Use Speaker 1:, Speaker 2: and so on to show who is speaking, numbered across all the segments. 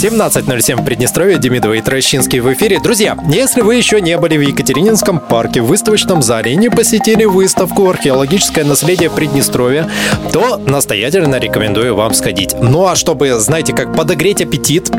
Speaker 1: 17.07 в Приднестровье, Демидова и Трощинский в эфире. Друзья, если вы еще не были в Екатерининском парке в выставочном зале и не посетили выставку «Археологическое наследие Приднестровья», то настоятельно рекомендую вам сходить. Ну а чтобы, знаете, как подогреть аппетит,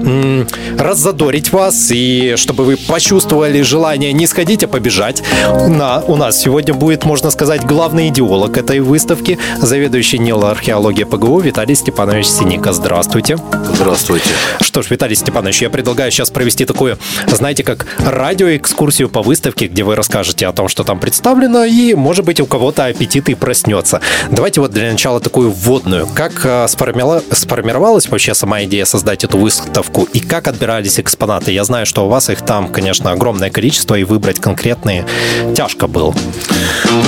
Speaker 1: раззадорить вас и чтобы вы почувствовали желание не сходить, а побежать, на, у нас сегодня будет, можно сказать, главный идеолог этой выставки, заведующий неоархеологией ПГУ Виталий Степанович Синика. Здравствуйте.
Speaker 2: Здравствуйте.
Speaker 1: Что ж, Виталий Степанович, я предлагаю сейчас провести такую, знаете, как радиоэкскурсию по выставке, где вы расскажете о том, что там представлено, и, может быть, у кого-то аппетит и проснется. Давайте вот для начала такую вводную. Как э, сформировалась вообще сама идея создать эту выставку, и как отбирались экспонаты? Я знаю, что у вас их там, конечно, огромное количество, и выбрать конкретные тяжко было.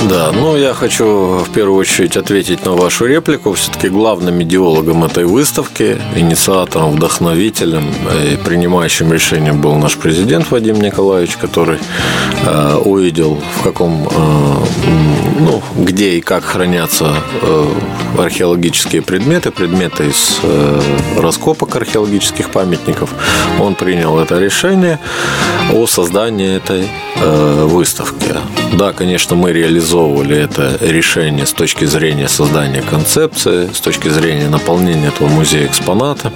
Speaker 2: Да, ну я хочу в первую очередь ответить на вашу реплику. Все-таки главным идеологом этой выставки, инициатором, вдохновителем руководителем принимающим решением был наш президент Вадим Николаевич, который э, увидел, в каком, э, ну, где и как хранятся э, археологические предметы, предметы из э, раскопок археологических памятников. Он принял это решение о создании этой э, выставки. Да, конечно, мы реализовывали это решение с точки зрения создания концепции, с точки зрения наполнения этого музея экспоната,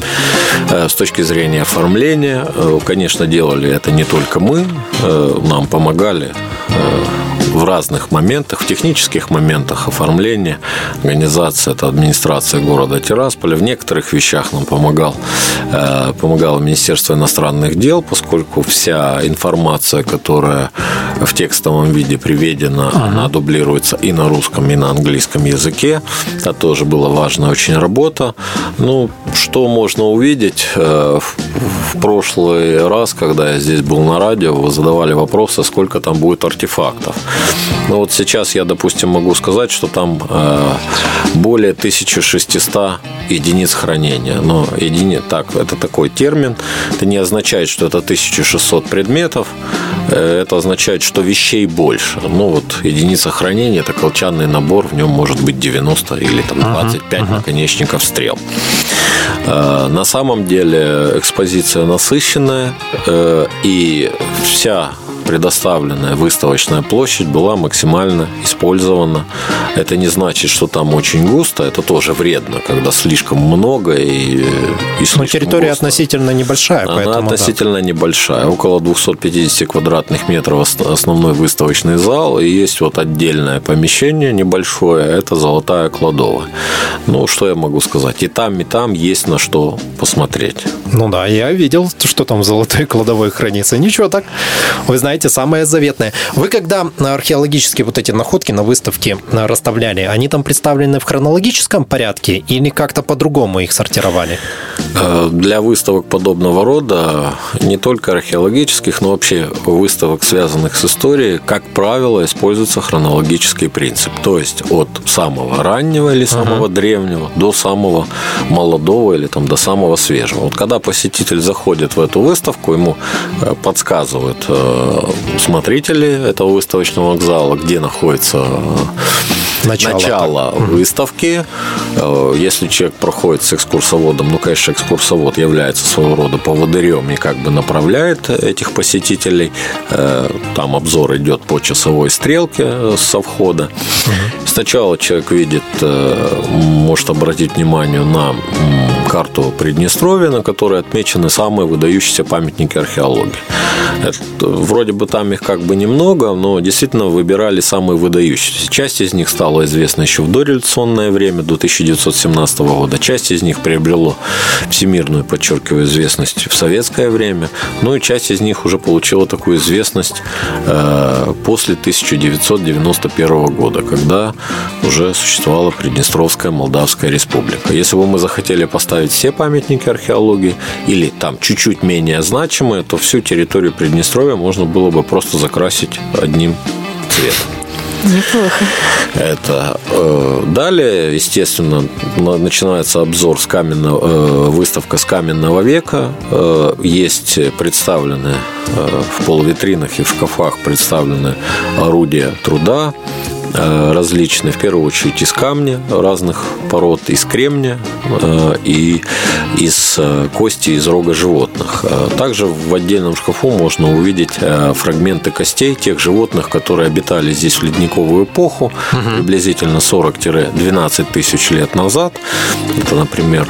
Speaker 2: э, с точки зрения оформления. Э, конечно, делали это не только мы, э, нам помогали в разных моментах, в технических моментах оформления, организация, это администрация города Тирасполя. В некоторых вещах нам помогал, э, помогало Министерство иностранных дел, поскольку вся информация, которая в текстовом виде приведена, ага. она дублируется и на русском, и на английском языке. Это тоже была важная очень работа. Ну, что можно увидеть? Э, в прошлый раз, когда я здесь был на радио, вы задавали вопросы, сколько там будет артефактов. Ну вот сейчас я, допустим, могу сказать, что там э, более 1600 единиц хранения. Но едини... так, это такой термин. Это не означает, что это 1600 предметов. Э, это означает, что вещей больше. Ну вот единица хранения – это колчанный набор, в нем может быть 90 или там 25 uh-huh, наконечников стрел. Э, на самом деле экспозиция насыщенная, и вся предоставленная выставочная площадь была максимально использована. Это не значит, что там очень густо, это тоже вредно, когда слишком много и,
Speaker 1: и Но территория густо. относительно небольшая.
Speaker 2: Она поэтому, относительно да. небольшая, около 250 квадратных метров основной выставочный зал, и есть вот отдельное помещение небольшое, это золотая кладовая. Ну, что я могу сказать? И там, и там есть на что посмотреть.
Speaker 1: Ну да, я видел, что там в золотой кладовой хранится. Ничего так. Вы знаете, знаете, самое заветное. Вы когда археологические вот эти находки на выставке э, расставляли, они там представлены в хронологическом порядке или как-то по-другому их сортировали?
Speaker 2: Э, для выставок подобного рода, не только археологических, но вообще выставок, связанных с историей, как правило, используется хронологический принцип. То есть от самого раннего или самого uh-huh. древнего до самого молодого или там до самого свежего. Вот когда посетитель заходит в эту выставку, ему э, подсказывают смотрители этого выставочного вокзала, где находится начало, начало выставки. Э, если человек проходит с экскурсоводом, ну, конечно, экскурсовод является своего рода поводырем и как бы направляет этих посетителей. Э, там обзор идет по часовой стрелке э, со входа. Угу. Сначала человек видит, может обратить внимание на карту Приднестровья, на которой отмечены самые выдающиеся памятники археологии. Это, вроде бы там их как бы немного, но действительно выбирали самые выдающиеся. Часть из них стала известна еще в дореволюционное время, до 1917 года. Часть из них приобрело всемирную, подчеркиваю, известность в советское время. Ну и часть из них уже получила такую известность э, после 1991 года, когда уже существовала Приднестровская Молдавская Республика. Если бы мы захотели поставить все памятники археологии или там чуть-чуть менее значимые, то всю территорию Приднестровья можно было бы просто закрасить одним цветом.
Speaker 3: Неплохо.
Speaker 2: Это э, далее, естественно, на- начинается обзор с каменного, э, выставка с каменного века. Э, есть представлены э, в полувитринах и в шкафах представлены орудия труда различные, в первую очередь из камня разных пород, из кремня э, и из э, кости из рога животных. Э, Также в отдельном шкафу можно увидеть э, фрагменты костей тех животных, которые обитали здесь в ледниковую эпоху, приблизительно 40-12 тысяч лет назад. Это, например,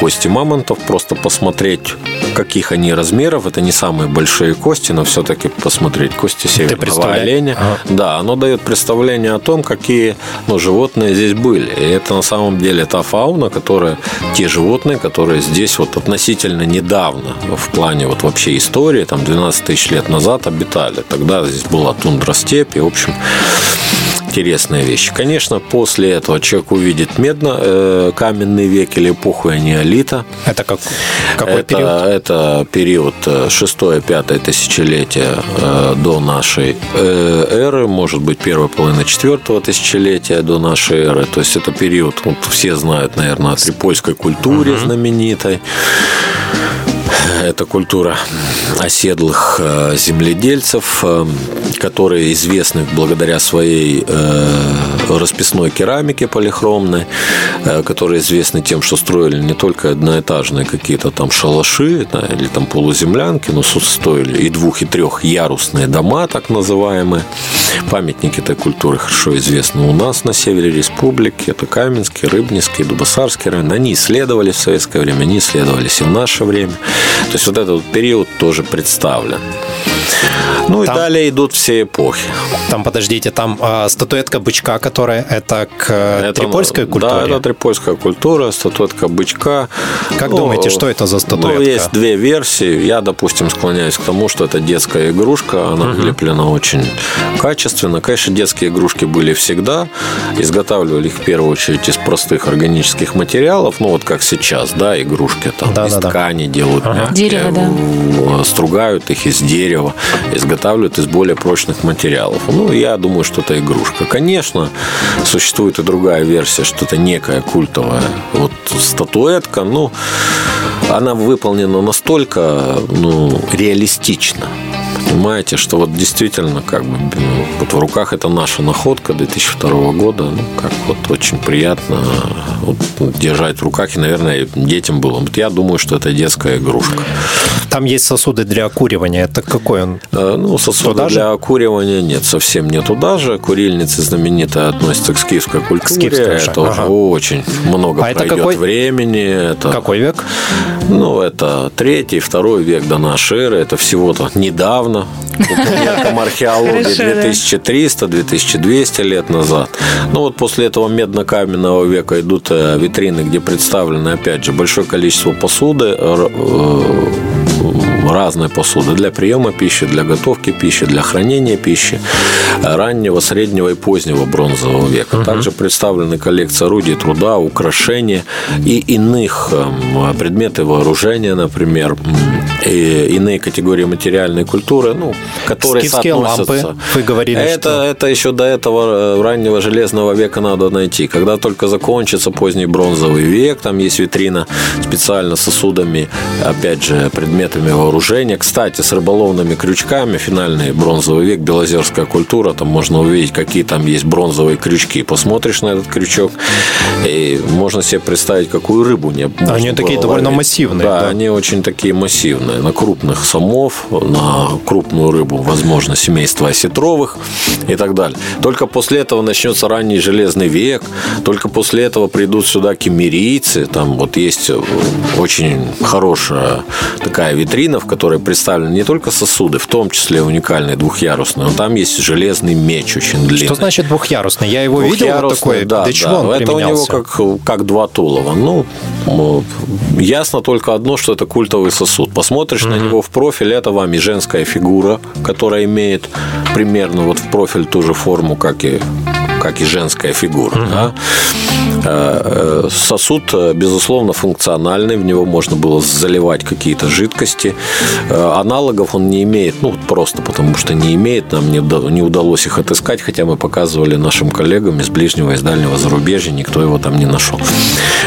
Speaker 2: кости мамонтов, просто посмотреть, каких они размеров. Это не самые большие кости, но все-таки посмотреть кости северного оленя.
Speaker 1: Ага.
Speaker 2: Да, оно дает представление о том, какие ну, животные здесь были. И это на самом деле та фауна, которая, те животные, которые здесь вот относительно недавно в плане вот вообще истории, там 12 тысяч лет назад обитали. Тогда здесь была тундра степь, и, в общем, интересная вещь. Конечно, после этого человек увидит медно, э, каменный век или эпоху неолита.
Speaker 1: Это как, какой
Speaker 2: это,
Speaker 1: период?
Speaker 2: Это период 6-5 тысячелетия э, до нашей э, эры, может быть, первая половина 4 тысячелетия до нашей эры. То есть это период, вот все знают, наверное, о трипольской культуре знаменитой. Это культура оседлых э, земледельцев, э, которые известны благодаря своей э, расписной керамике полихромной, которые известны тем, что строили не только одноэтажные какие-то там шалаши да, или там полуземлянки, но строили и двух, и трех ярусные дома, так называемые. Памятники этой культуры хорошо известны у нас на севере республики. Это Каменский, Рыбнинский, Дубасарский район. Они исследовались в советское время, они исследовались и в наше время. То есть вот этот период тоже представлен. Ну и
Speaker 1: Там-
Speaker 2: далее идут все эпохи.
Speaker 1: Там, подождите, там а, статуэтка бычка, которая это к э,
Speaker 2: Это,
Speaker 1: трипольской
Speaker 2: Да,
Speaker 1: культуре.
Speaker 2: это трипольская культура, статуэтка бычка.
Speaker 1: Как
Speaker 2: Ну,
Speaker 1: думаете, что это за статуэтка?
Speaker 2: Ну, есть две версии. Я, допустим, склоняюсь к тому, что это детская игрушка. Она вылеплена очень качественно. Конечно, детские игрушки были всегда. Изготавливали их в первую очередь из простых органических материалов. Ну, вот как сейчас, да, игрушки там из
Speaker 1: Да-да-да.
Speaker 2: ткани делают мягкие,
Speaker 3: Дерево, да.
Speaker 2: стругают их из дерева, изготавливают из более прочных материалов. Ну, я думаю, что это игрушка. Конечно, существует и другая версия, что это некая культовая вот статуэтка. Ну, она выполнена настолько ну, реалистично. Понимаете, что вот действительно как бы ну, вот в руках это наша находка 2002 года, ну как вот очень приятно вот, держать в руках и, наверное, детям было. Вот я думаю, что это детская игрушка.
Speaker 1: Там есть сосуды для окуривания. Это какой он?
Speaker 2: Э, Ну, сосуда
Speaker 1: Туда же?
Speaker 2: для окуривания нет, совсем не туда же. Курильницы знаменитые относятся к скифской культуре.
Speaker 1: скифской уже,
Speaker 2: это
Speaker 1: ага.
Speaker 2: уже очень много
Speaker 1: А это
Speaker 2: пройдет
Speaker 1: какой-
Speaker 2: времени. Это,
Speaker 1: Какой век?
Speaker 2: Ну, это третий, второй век до нашей эры. Это всего-то недавно. По меркам археологии
Speaker 3: Хорошо, да.
Speaker 2: 2300-2200 лет назад. Ну, вот после этого медно-каменного века идут э, витрины, где представлены, опять же, большое количество посуды, р- разной посуды для приема пищи, для готовки пищи, для хранения пищи раннего, среднего и позднего бронзового века. Также представлены коллекции орудий труда, украшения и иных эм, предметы вооружения, например, и иные категории материальной культуры, ну, которые
Speaker 1: Скифские
Speaker 2: соотносятся.
Speaker 1: лампы, вы говорили,
Speaker 2: это,
Speaker 1: что-
Speaker 2: это еще до этого э, раннего железного века надо найти. Когда только закончится поздний бронзовый век, там есть витрина специально с сосудами, опять же, предметами вооружения. Кстати, с рыболовными крючками, финальный бронзовый век, белозерская культура, там можно увидеть, какие там есть бронзовые крючки. Посмотришь на этот крючок, и можно себе представить, какую рыбу не
Speaker 1: Они такие
Speaker 2: было
Speaker 1: довольно
Speaker 2: ловить.
Speaker 1: массивные,
Speaker 2: Да,
Speaker 1: да.
Speaker 2: они очень такие массивные. На крупных самов, на крупную рыбу, возможно, семейство осетровых и так далее. Только после этого начнется ранний железный век. Только после этого придут сюда кемерийцы. Там вот есть э, очень хорошая такая витрина, в которой представлены не только сосуды, в том числе уникальные двухъярусные, но там есть железный меч очень длинный.
Speaker 1: Что значит двухъярусный? Я его видел вот
Speaker 2: Двухъярусный,
Speaker 1: такой.
Speaker 2: да,
Speaker 1: Для чего
Speaker 2: да.
Speaker 1: он
Speaker 2: Это у него
Speaker 1: применялся?
Speaker 2: как, как два тулова. Ну, ясно только одно, что это культовый сосуд. Посмотришь на него в профиль, это вам и женская фигура, которая имеет примерно вот в профиль ту же форму, как и как и женская фигура. да. Э, сосуд, безусловно, функциональный, в него можно было заливать какие-то жидкости. Аналогов он не имеет, ну, просто потому что не имеет, нам не удалось их отыскать, хотя мы показывали нашим коллегам из ближнего и из дальнего зарубежья, никто его там не нашел.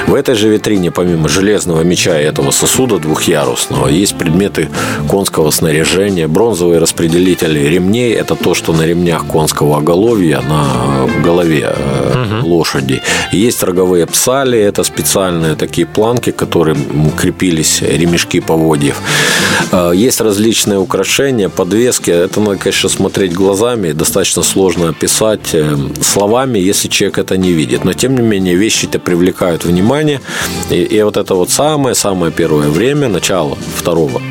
Speaker 2: В этой же витрине, помимо железного меча и этого сосуда двухъярусного, есть предметы конского снаряжения, бронзовые распределители ремней. Это то, что на ремнях конского оголовья на голове угу. лошади. Есть роговые псали, это специальные такие планки, которые крепились ремешки поводьев. Э, есть различные украшения, подвески. Это надо, конечно, смотреть глазами. Достаточно сложно описать э, словами, если человек это не видит. Но, тем не менее, вещи-то привлекают внимание. И, и вот это вот самое-самое первое время, начало второго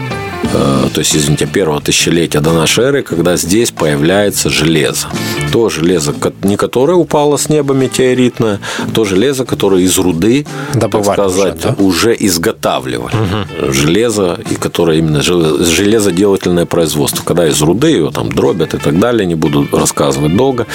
Speaker 2: то есть, извините, первого тысячелетия до нашей эры, когда здесь появляется железо. То железо, не которое упало с неба метеоритное, то железо, которое из руды, Добывали так сказать, уже, да? уже изготавливали. Угу. Железо, и которое именно железоделательное производство. Когда из руды его там дробят и так далее, не буду рассказывать долго,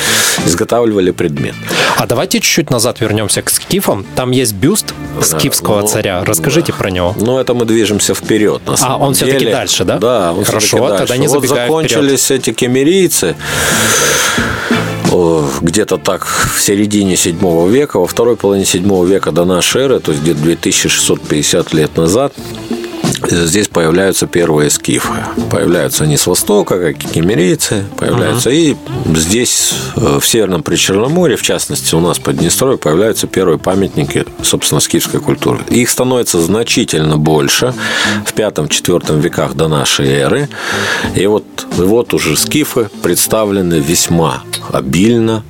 Speaker 2: изготавливали предмет.
Speaker 1: А давайте чуть-чуть назад вернемся к скифам. Там есть бюст скифского ну, царя. Расскажите да. про него.
Speaker 2: Ну, это мы движемся вперед. На
Speaker 1: а, он все-таки дальше, да?
Speaker 2: Да, он
Speaker 1: Хорошо, тогда не
Speaker 2: вот закончились
Speaker 1: вперед.
Speaker 2: эти кемерийцы где-то так в середине 7 века, во второй половине 7 века до нашей эры, то есть где-то 2650 лет назад, здесь появляются первые скифы. Появляются они с востока, как и кемерийцы, появляются. Uh-huh. И здесь, э, в Северном Причерноморье, в частности, у нас под Днестрой, появляются первые памятники, собственно, скифской культуры. Их становится значительно больше в пятом-четвертом веках до нашей эры. И вот, вот уже скифы представлены весьма обильно,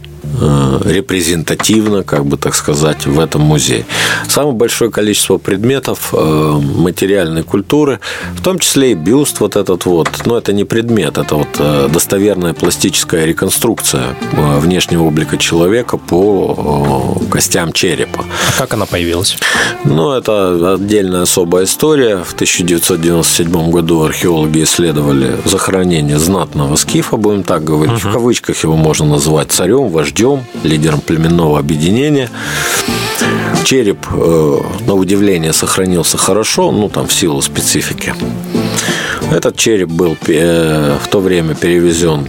Speaker 2: репрезентативно, как бы так сказать, в этом музее. Самое большое количество предметов э, материальной культуры, в том числе и бюст вот этот вот, но это не предмет, это вот э, достоверная пластическая реконструкция внешнего облика человека по костям черепа.
Speaker 1: А как она появилась?
Speaker 2: Ну, это отдельная особая история. В 1997 году археологи исследовали захоронение знатного скифа, будем так говорить. Угу. В кавычках его можно назвать царем, вождем вождем, лидером племенного объединения. Череп, э, на удивление, сохранился хорошо, ну, там, в силу специфики. Этот череп был э, в то время перевезен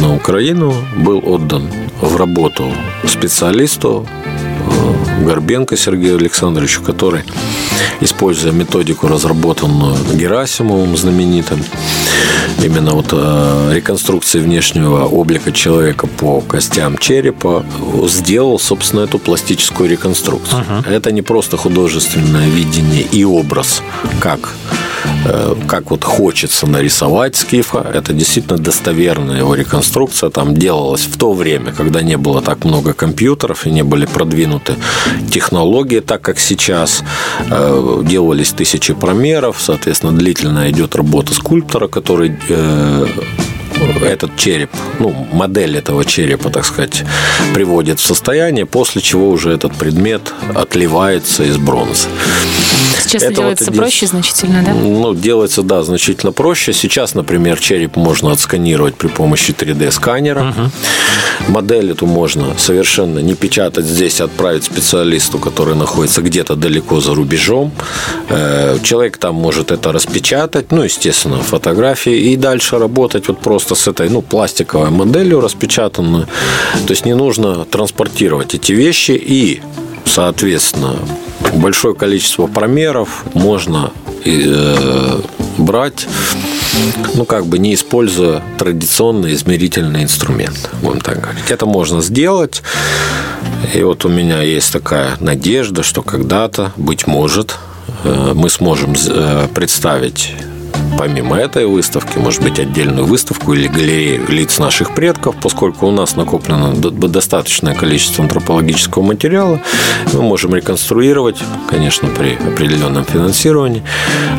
Speaker 2: на Украину, был отдан в работу специалисту э, Горбенко Сергею Александровичу, который, используя методику, разработанную Герасимовым знаменитым, именно вот э, реконструкции внешнего облика человека по костям черепа сделал, собственно, эту пластическую реконструкцию. Uh-huh. Это не просто художественное видение и образ, как как вот хочется нарисовать скифа. Это действительно достоверная его реконструкция. Там делалась в то время, когда не было так много компьютеров и не были продвинуты технологии, так как сейчас. Э, делались тысячи промеров, соответственно, длительная идет работа скульптора, который э, этот череп, ну, модель этого черепа, так сказать, приводит в состояние, после чего уже этот предмет отливается из бронзы.
Speaker 3: Сейчас это делается вот, проще значительно, да?
Speaker 2: Ну, делается, да, значительно проще. Сейчас, например, череп можно отсканировать при помощи 3D-сканера. Угу. Модель эту можно совершенно не печатать здесь, отправить специалисту, который находится где-то далеко за рубежом. Э, человек там может это распечатать, ну, естественно, фотографии, и дальше работать вот просто с этой, ну, пластиковой моделью распечатанной. То есть не нужно транспортировать эти вещи и соответственно, большое количество промеров можно э, брать, ну, как бы не используя традиционный измерительный инструмент, будем так говорить. Это можно сделать. И вот у меня есть такая надежда, что когда-то, быть может, мы сможем э, представить помимо этой выставки, может быть, отдельную выставку или галерею лиц наших предков, поскольку у нас накоплено достаточное количество антропологического материала, мы можем реконструировать, конечно, при определенном финансировании,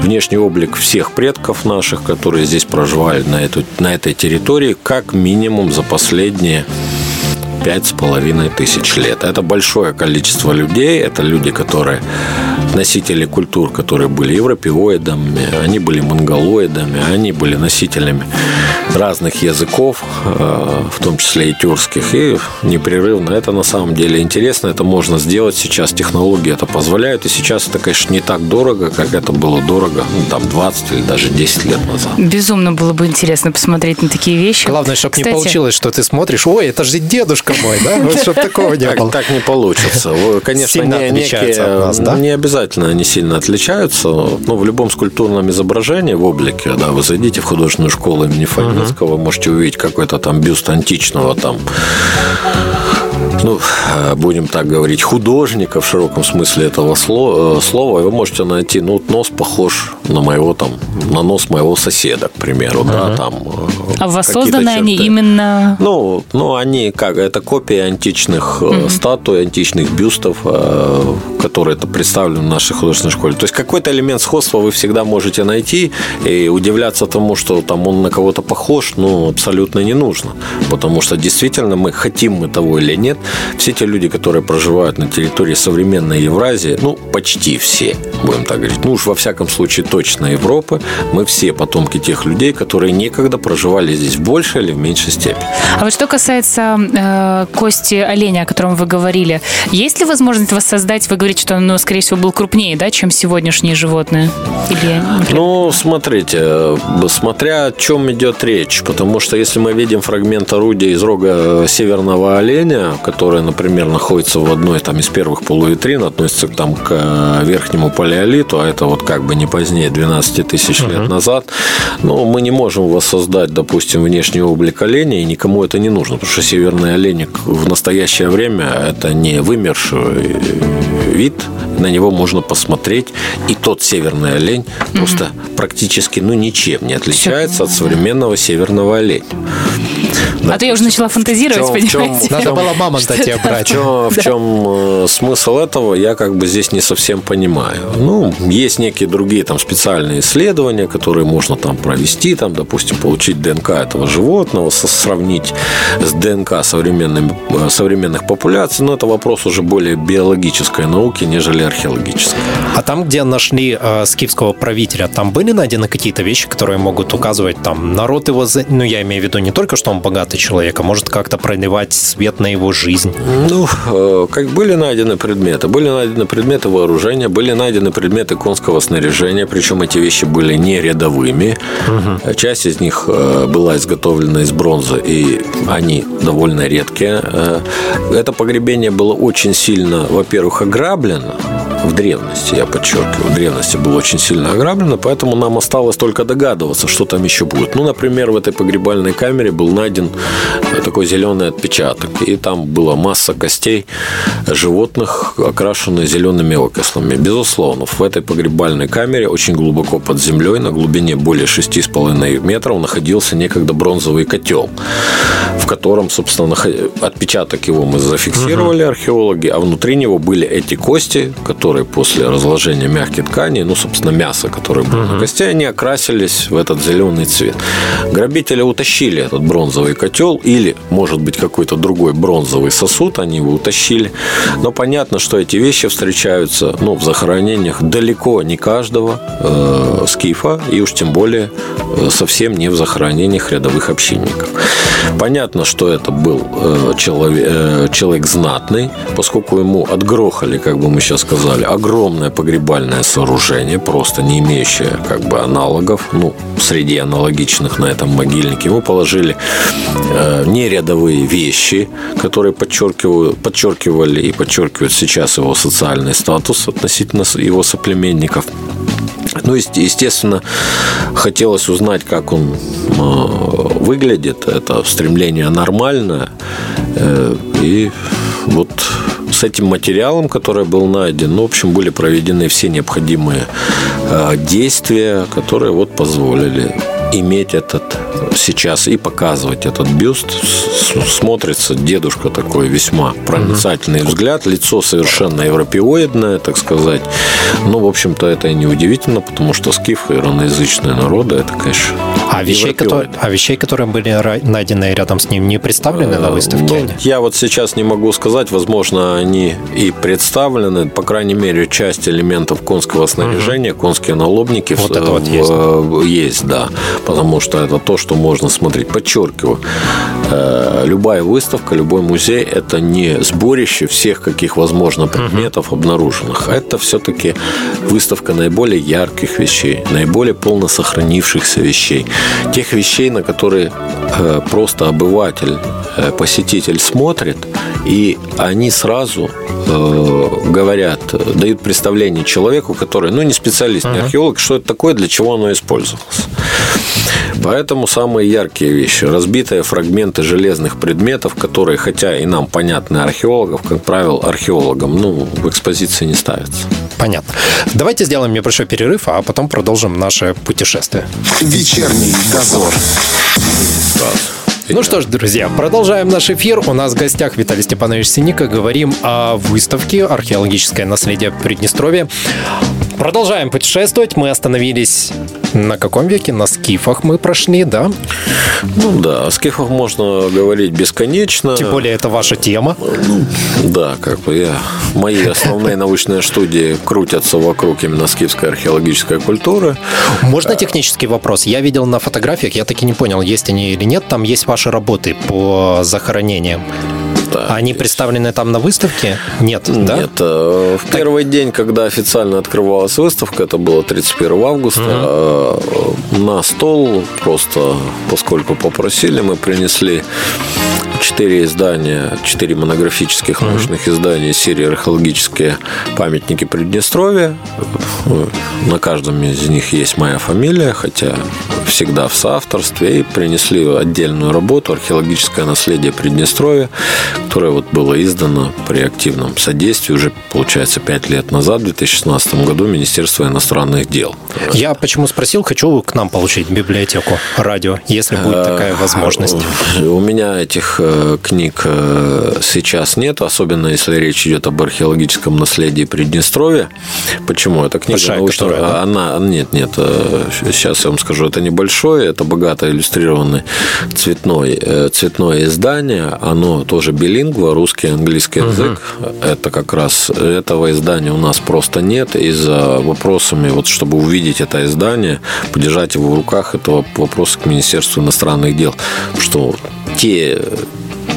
Speaker 2: внешний облик всех предков наших, которые здесь проживали на, эту, на этой территории, как минимум за последние пять с половиной тысяч лет. Это большое количество людей, это люди, которые носители культур, которые были европеоидами, они были монголоидами, они были носителями разных языков, э, в том числе и тюркских, и непрерывно. Это на самом деле интересно, это можно сделать сейчас, технологии это позволяют, и сейчас это, конечно, не так дорого, как это было дорого, ну, там, 20 или даже 10 лет назад.
Speaker 3: Безумно было бы интересно посмотреть на такие вещи.
Speaker 1: Главное, чтобы Кстати... не получилось, что ты смотришь, ой, это же дедушка мой, да? Вот чтобы такого не было.
Speaker 2: Так не получится. Конечно, не обязательно они сильно отличаются, но в любом скульптурном изображении в облике, да, вы зайдите в художественную школу имени Фоминского, можете увидеть какой-то там бюст античного там ну, э, будем так говорить, художника в широком смысле этого э, слова, вы можете найти, ну, нос похож на моего там, на нос моего соседа, к примеру, uh-huh. да, там.
Speaker 3: Э, а воссозданы они именно?
Speaker 2: Ну, ну, они как, это копии античных uh-huh. статуй, античных бюстов, которые это представлены в нашей художественной школе. То есть какой-то элемент сходства вы всегда можете найти и удивляться тому, что там он на кого-то похож, ну, абсолютно не нужно. Потому что действительно мы хотим мы того или нет, все те люди, которые проживают на территории современной Евразии, ну, почти все, будем так говорить, ну уж во всяком случае точно Европы, мы все потомки тех людей, которые некогда проживали здесь в большей или в меньшей степени.
Speaker 3: А вот что касается э, кости оленя, о котором вы говорили, есть ли возможность воссоздать, вы говорите, что он, ну, скорее всего, был крупнее, да, чем сегодняшние животные? Или,
Speaker 2: ну, смотрите, э, смотря о чем идет речь, потому что если мы видим фрагмент орудия из рога северного оленя, которая, например, находится в одной там, из первых полувитрин, относится там, к э, верхнему палеолиту, а это вот как бы не позднее 12 тысяч uh-huh. лет назад, но мы не можем воссоздать, допустим, внешний облик оленя, и никому это не нужно, потому что северный олень в настоящее время это не вымерший вид, на него можно посмотреть, и тот северный олень uh-huh. просто практически ну, ничем не отличается от современного северного оленя.
Speaker 3: А то я уже начала фантазировать, понимаете?
Speaker 1: Надо было мамонта тебе брать.
Speaker 2: В чем э, смысл этого, я как бы здесь не совсем понимаю. Ну, есть некие другие там специальные исследования, которые можно там провести, там, допустим, получить ДНК этого животного, сравнить с ДНК современных, э, современных популяций, но это вопрос уже более биологической науки, нежели археологической.
Speaker 1: А там, где нашли э, скифского правителя, там были найдены какие-то вещи, которые могут указывать там народ его, ну я имею в виду не только что он богатый человек, а может как-то проливать свет на его жизнь?
Speaker 2: Ну, э, как были найдены предметы. Были найдены предметы вооружения, были найдены предметы конского снаряжения, причем эти вещи были не рядовыми. Угу. Часть из них э, была изготовлена из бронзы, и они довольно редкие. Э, это погребение было очень сильно, во-первых, ограблено, в древности, я подчеркиваю, в древности было очень сильно ограблено, поэтому нам осталось только догадываться, что там еще будет. Ну, например, в этой погребальной камере был найден такой зеленый отпечаток, и там была масса костей животных, окрашенных зелеными окислами. Безусловно, в этой погребальной камере очень глубоко под землей, на глубине более 6,5 метров, находился некогда бронзовый котел, в котором, собственно, отпечаток его мы зафиксировали, археологи, а внутри него были эти кости, которые которые после разложения мягких тканей, ну, собственно, мясо, которое было uh-huh. на кости, они окрасились в этот зеленый цвет. Грабители утащили этот бронзовый котел или, может быть, какой-то другой бронзовый сосуд, они его утащили. Но понятно, что эти вещи встречаются ну, в захоронениях далеко не каждого э, скифа, и уж тем более э, совсем не в захоронениях рядовых общинников. Понятно, что это был э, человек, э, человек знатный, поскольку ему отгрохали, как бы мы сейчас сказали, огромное погребальное сооружение, просто не имеющее как бы аналогов, ну, среди аналогичных на этом могильнике. Ему положили э, нерядовые вещи, которые подчеркивают, подчеркивали и подчеркивают сейчас его социальный статус относительно его соплеменников. Ну, естественно, хотелось узнать, как он э, выглядит. Это стремление нормальное. Э, и вот с этим материалом, который был найден, ну, в общем, были проведены все необходимые э, действия, которые вот позволили иметь этот сейчас и показывать этот бюст. Смотрится дедушка такой весьма проницательный угу. взгляд, лицо совершенно европеоидное, так сказать. Ну, в общем-то, это и не удивительно, потому что скифы, ироноязычные народы, это, конечно,
Speaker 1: А вещей, которые, а вещей, которые были найдены рядом с ним, не представлены на выставке?
Speaker 2: Ну, я вот сейчас не могу сказать, возможно, они и представлены, по крайней мере, часть элементов конского снаряжения, угу. конские налобники
Speaker 1: вот в, это вот есть.
Speaker 2: В, есть, да, потому что это то, что можно смотреть. Подчеркиваю, э, любая выставка, любой музей – это не сборище всех, каких возможно, предметов обнаруженных. Это все-таки выставка наиболее ярких вещей, наиболее полно сохранившихся вещей, тех вещей, на которые э, просто обыватель, э, посетитель смотрит, и они сразу э, говорят, дают представление человеку, который, ну, не специалист, не археолог, что это такое, для чего оно использовалось. Поэтому самые яркие вещи. Разбитые фрагменты железных предметов, которые, хотя и нам понятны археологов, как правило, археологам, ну, в экспозиции не ставятся.
Speaker 1: Понятно. Давайте сделаем небольшой перерыв, а потом продолжим наше путешествие.
Speaker 4: Вечерний дозор.
Speaker 1: Ну что ж, друзья, продолжаем наш эфир. У нас в гостях Виталий Степанович Синика. Говорим о выставке «Археологическое наследие Приднестровья». Продолжаем путешествовать. Мы остановились на каком веке? На скифах мы прошли, да?
Speaker 2: Ну да, о скифах можно говорить бесконечно.
Speaker 1: Тем более это ваша тема.
Speaker 2: Ну, да, как бы я... Мои основные научные студии крутятся вокруг именно скифской археологической культуры.
Speaker 1: Можно технический вопрос? Я видел на фотографиях, я таки не понял, есть они или нет. Там есть ваши работы по захоронениям. Да. Они представлены там на выставке? Нет,
Speaker 2: Нет. да? Нет. Э, в первый день, когда официально открывалась выставка, это было 31 августа, угу. на стол просто, поскольку попросили, мы принесли четыре издания, четыре монографических научных издания серии «Археологические памятники Приднестровья». На каждом из них есть моя фамилия, хотя всегда в соавторстве. И принесли отдельную работу «Археологическое наследие Приднестровья», которое вот было издано при активном содействии уже, получается, пять лет назад, в 2016 году, Министерство иностранных дел.
Speaker 1: Я почему спросил, хочу к нам получить библиотеку радио, если будет такая возможность.
Speaker 2: У меня этих э, книг э, сейчас нет, особенно если речь идет об археологическом наследии Приднестровья. Почему? Эта книга
Speaker 1: Большая, научная, которая,
Speaker 2: да? она, нет, нет, сейчас я вам скажу, это небольшое, это богато иллюстрированное цветной, э, цветное издание, оно тоже билингва, русский английский угу. язык. Это как раз этого издания у нас просто нет из-за вопросами, вот чтобы увидеть это издание, подержать его в руках, это вопрос к Министерству иностранных дел, что те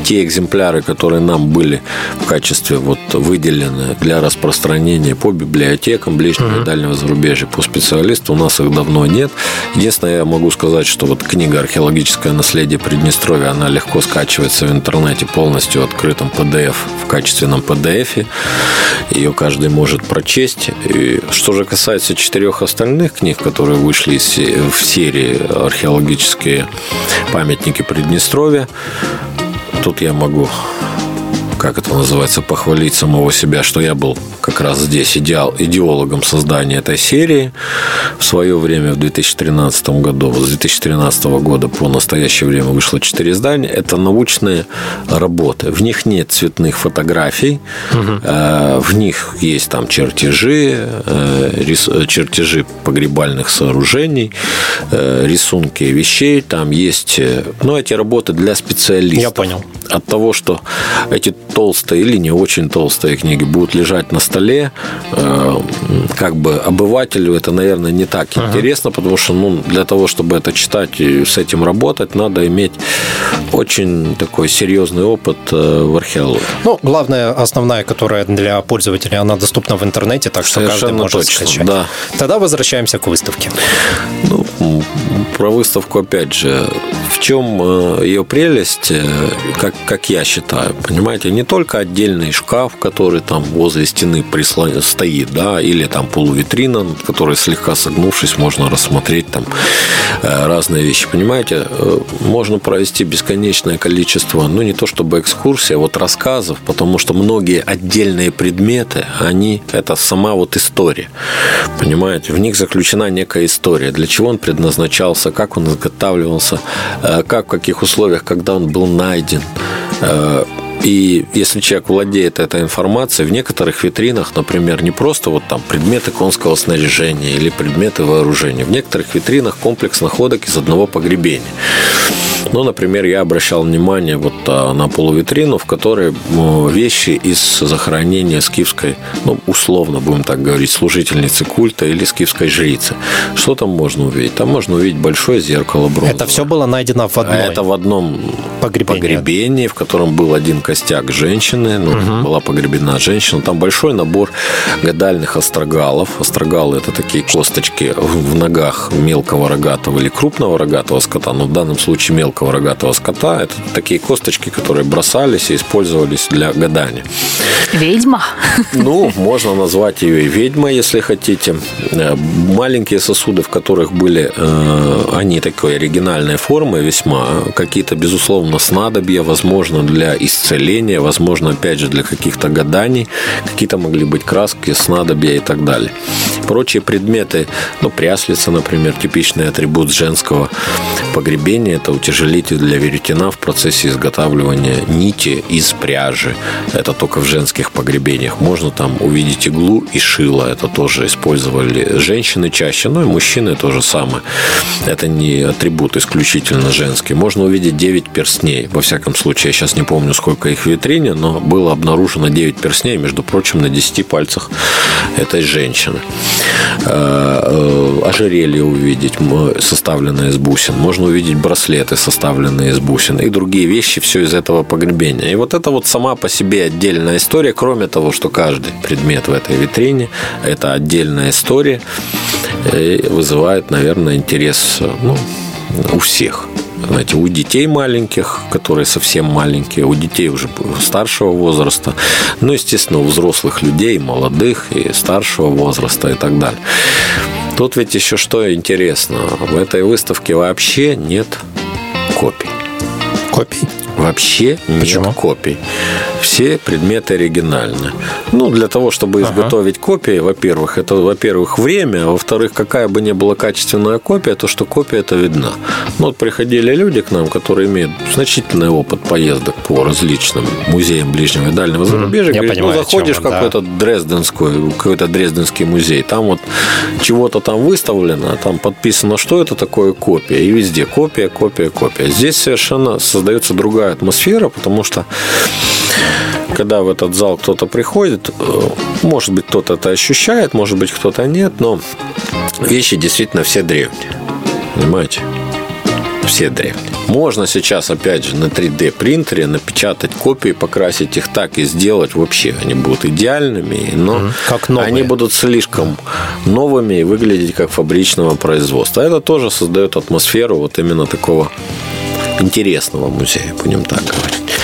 Speaker 2: те экземпляры, которые нам были в качестве вот выделены для распространения по библиотекам ближнего и дальнего зарубежья, по специалисту, у нас их давно нет. Единственное, я могу сказать, что вот книга «Археологическое наследие Приднестровья», она легко скачивается в интернете полностью в открытом PDF, в качественном PDF. Ее каждый может прочесть. И что же касается четырех остальных книг, которые вышли в серии «Археологические памятники Приднестровья», Тут я могу как это называется, похвалить самого себя, что я был как раз здесь идеал, идеологом создания этой серии. В свое время, в 2013 году, с 2013 года по настоящее время вышло четыре издания. Это научные работы. В них нет цветных фотографий, угу. в них есть там чертежи, э, чертежи погребальных сооружений, э, рисунки вещей. Там есть, ну, эти работы для специалистов.
Speaker 1: Я понял.
Speaker 2: От того, что эти толстые или не очень толстые книги будут лежать на столе, э, как бы обывателю это, наверное, не так ага. интересно, потому что ну, для того, чтобы это читать и с этим работать, надо иметь очень такой серьезный опыт э, в археологии.
Speaker 1: Ну, главная, основная, которая для пользователя, она доступна в интернете, так что Совершенно каждый может точно, скачать.
Speaker 2: Да.
Speaker 1: Тогда возвращаемся к выставке.
Speaker 2: Ну, про выставку, опять же, в чем э, ее прелесть, как, как я считаю, понимаете, не только отдельный шкаф, который там возле стены прислон... стоит, да, или там полувитрина, которая слегка согнувшись, можно рассмотреть там э, разные вещи. Понимаете, э, можно провести бесконечное количество, ну не то чтобы экскурсия, а вот рассказов, потому что многие отдельные предметы, они, это сама вот история. Понимаете, в них заключена некая история, для чего он предназначался, как он изготавливался, э, как, в каких условиях, когда он был найден, И если человек владеет этой информацией, в некоторых витринах, например, не просто вот там предметы конского снаряжения или предметы вооружения, в некоторых витринах комплекс находок из одного погребения. Ну, например, я обращал внимание вот а, на полувитрину, в которой вещи из захоронения скифской, ну, условно будем так говорить, служительницы культа или скифской жрицы. Что там можно увидеть? Там можно увидеть большое зеркало бронзовое.
Speaker 1: Это все было найдено в одном.
Speaker 2: Это в одном погребении, погребении в котором был один костяк женщины, ну, угу. была погребена женщина. Там большой набор гадальных острогалов. Острогалы – это такие косточки в ногах мелкого рогатого или крупного рогатого скота, но в данном случае мелкого мелкого рогатого скота. Это такие косточки, которые бросались и использовались для гадания.
Speaker 3: Ведьма?
Speaker 2: Ну, можно назвать ее и ведьмой, если хотите. Э, маленькие сосуды, в которых были, э, они такой оригинальной формы весьма. Какие-то, безусловно, снадобья, возможно, для исцеления, возможно, опять же, для каких-то гаданий. Какие-то могли быть краски, снадобья и так далее. Прочие предметы, ну, пряслица, например, типичный атрибут женского погребения, это утяжеление утяжелитель для веретена в процессе изготавливания нити из пряжи. Это только в женских погребениях. Можно там увидеть иглу и шило. Это тоже использовали женщины чаще, но и мужчины то же самое. Это не атрибут исключительно женский. Можно увидеть 9 перстней. Во всяком случае, я сейчас не помню, сколько их в витрине, но было обнаружено 9 перстней, между прочим, на 10 пальцах этой женщины. Э, э, ожерелье увидеть, составленное из бусин. Можно увидеть браслеты, составленные из бусин, и другие вещи, все из этого погребения. И вот это вот сама по себе отдельная история, кроме того, что каждый предмет в этой витрине – это отдельная история, и вызывает, наверное, интерес ну, у всех знаете, у детей маленьких, которые совсем маленькие, у детей уже старшего возраста, ну, естественно, у взрослых людей, молодых и старшего возраста и так далее. Тут ведь еще что интересно, в этой выставке вообще нет копий.
Speaker 1: Копий?
Speaker 2: Вообще Почему? нет копий. Все предметы оригинальны. Ну, для того, чтобы изготовить ага. копии, во-первых, это, во-первых, время, а во-вторых, какая бы ни была качественная копия, то, что копия это видна. Ну, вот приходили люди к нам, которые имеют значительный опыт поездок по различным музеям ближнего и дальнего зарубежья.
Speaker 1: Я
Speaker 2: говорит,
Speaker 1: понимаю,
Speaker 2: ну, заходишь в какой-то да. дрезденский, какой-то дрезденский музей, там вот чего-то там выставлено, там подписано, что это такое копия, и везде копия, копия, копия. Здесь совершенно создается другая атмосфера, потому что когда в этот зал кто-то приходит, э, может быть, кто-то это ощущает, может быть, кто-то нет, но вещи действительно все древние. Понимаете? Все древние. Можно сейчас, опять же, на 3D принтере напечатать копии, покрасить их так и сделать вообще. Они будут идеальными, но как новые. они будут слишком новыми и выглядеть как фабричного производства. Это тоже создает атмосферу вот именно такого интересного музея, будем так говорить.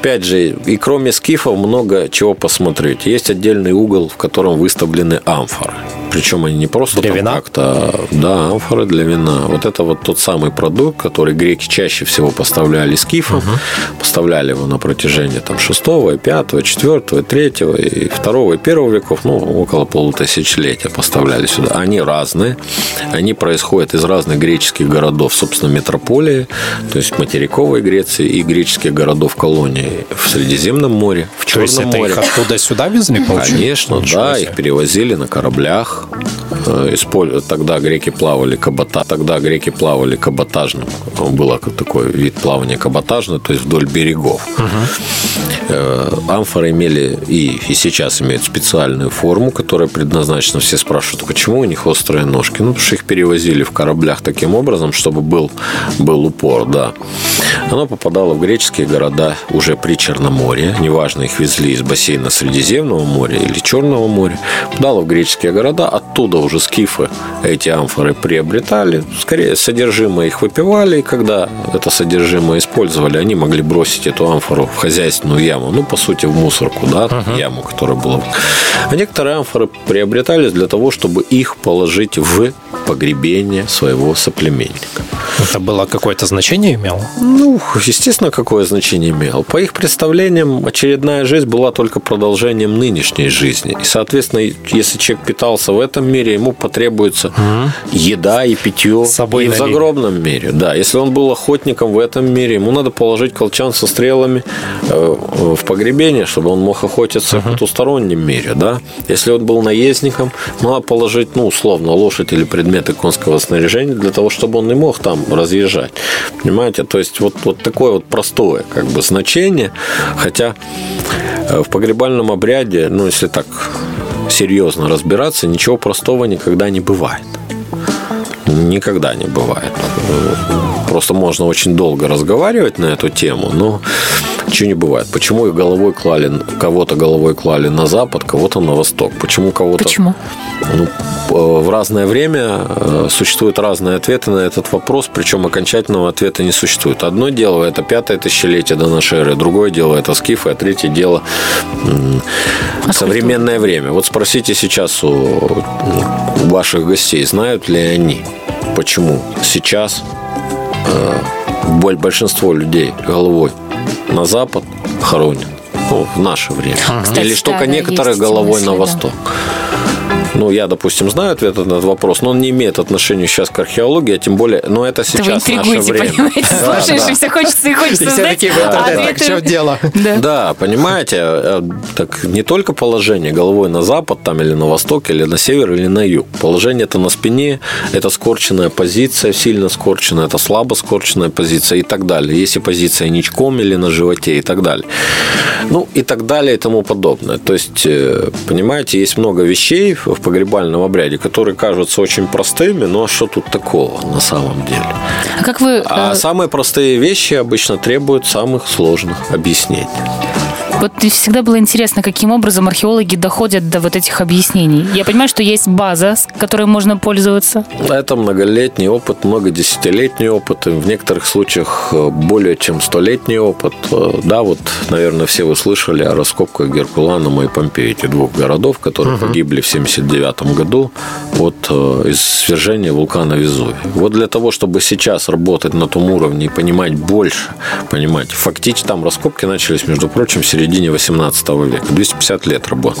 Speaker 2: Опять же, и кроме скифов много чего посмотреть. Есть отдельный угол, в котором выставлены амфоры. Причем они не просто
Speaker 1: для вина?
Speaker 2: как-то, да, амфоры для вина. Вот это вот тот самый продукт, который греки чаще всего поставляли скифам, угу. поставляли его на протяжении там 6, 5, 4, 3 и 2 и 1 веков, ну, около полутысячелетия поставляли сюда. Они разные, они происходят из разных греческих городов, собственно, метрополии, то есть материковой Греции и греческих городов колонии в Средиземном море, в Черном
Speaker 1: то есть
Speaker 2: море.
Speaker 1: это их оттуда сюда везли,
Speaker 2: получается? Конечно, да, их перевозили на кораблях, Э, тогда греки плавали кабота, тогда греки плавали каботажным. Был такой вид плавания каботажный, то есть вдоль берегов. Угу. Амфоры имели и, и сейчас имеют специальную форму, которая предназначена. Все спрашивают, почему у них острые ножки? Ну, потому что их перевозили в кораблях таким образом, чтобы был, был упор, да. Оно попадало в греческие города уже при Черноморье. Неважно, их везли из бассейна Средиземного моря или Черного моря. Попадало в греческие города, оттуда уже скифы эти амфоры приобретали. Скорее, содержимое их выпивали, и когда это содержимое использовали, они могли бросить эту амфору в хозяйственную яму, ну, по сути, в мусорку, да, uh-huh. яму, которая была. А некоторые амфоры приобретались для того, чтобы их положить в погребение своего соплеменника.
Speaker 1: Это было какое-то значение имело?
Speaker 2: Ну, естественно, какое значение имел. По их представлениям, очередная жизнь была только продолжением нынешней жизни. И, соответственно, если человек питался в этом мире, ему потребуется угу. еда и питье. С собой и в загробном мире. Да, если он был охотником в этом мире, ему надо положить колчан со стрелами э, в погребение, чтобы он мог охотиться угу. в потустороннем мире. Да? Если он был наездником, надо положить, ну, условно, лошадь или предметы конского снаряжения для того, чтобы он не мог там разъезжать. Понимаете? То есть вот, вот такое вот простое как бы значение. Хотя э, в погребальном обряде, ну, если так серьезно разбираться, ничего простого никогда не бывает. Никогда не бывает. Просто можно очень долго разговаривать на эту тему, но Чего не бывает. Почему их головой клали, кого-то головой клали на запад, кого-то на восток? Почему кого-то...
Speaker 3: Почему?
Speaker 2: Ну, в разное время э, существуют разные ответы на этот вопрос, причем окончательного ответа не существует. Одно дело – это пятое тысячелетие до нашей эры, другое дело – это скифы, а третье дело – современное время. Вот спросите сейчас у ваших гостей, знают ли они, почему сейчас э, большинство людей головой на запад хоронят. Ну, в наше время. Кстати, Или что только да, некоторые головой на восток. Ну, я, допустим, знаю ответ на этот вопрос, но он не имеет отношения сейчас к археологии, а тем более, но это сейчас
Speaker 3: да
Speaker 2: наше время.
Speaker 3: понимаете? Да, Слушаешь, да. и все хочется и хочется
Speaker 1: и все
Speaker 3: знать.
Speaker 1: Да, так, что дело?
Speaker 2: Да. да, понимаете, э, так не только положение головой на запад там или на восток, или на север, или на юг. Положение это на спине, это скорченная позиция, сильно скорченная, это слабо скорченная позиция и так далее. Если позиция ничком или на животе и так далее. Ну, и так далее и тому подобное. То есть, э, понимаете, есть много вещей в погребальном обряде, которые кажутся очень простыми, но что тут такого на самом деле?
Speaker 3: А как вы...
Speaker 2: А э, самые простые вещи обычно требуют самых сложных объяснений.
Speaker 3: Вот всегда было интересно, каким образом археологи доходят до вот этих объяснений. Я понимаю, что есть база, с которой можно пользоваться.
Speaker 2: Это многолетний опыт, многодесятилетний опыт, и в некоторых случаях э, более чем столетний опыт. Э, да, вот, наверное, все вы слышали о раскопках Геркуланума и Помпеи, эти двух городов, которые угу. погибли в 79 году от э, из свержения вулкана Везувий. Вот для того, чтобы сейчас работать на том уровне и понимать больше, понимать, фактически там раскопки начались, между прочим, в середине середине 18 века. 250 лет работ.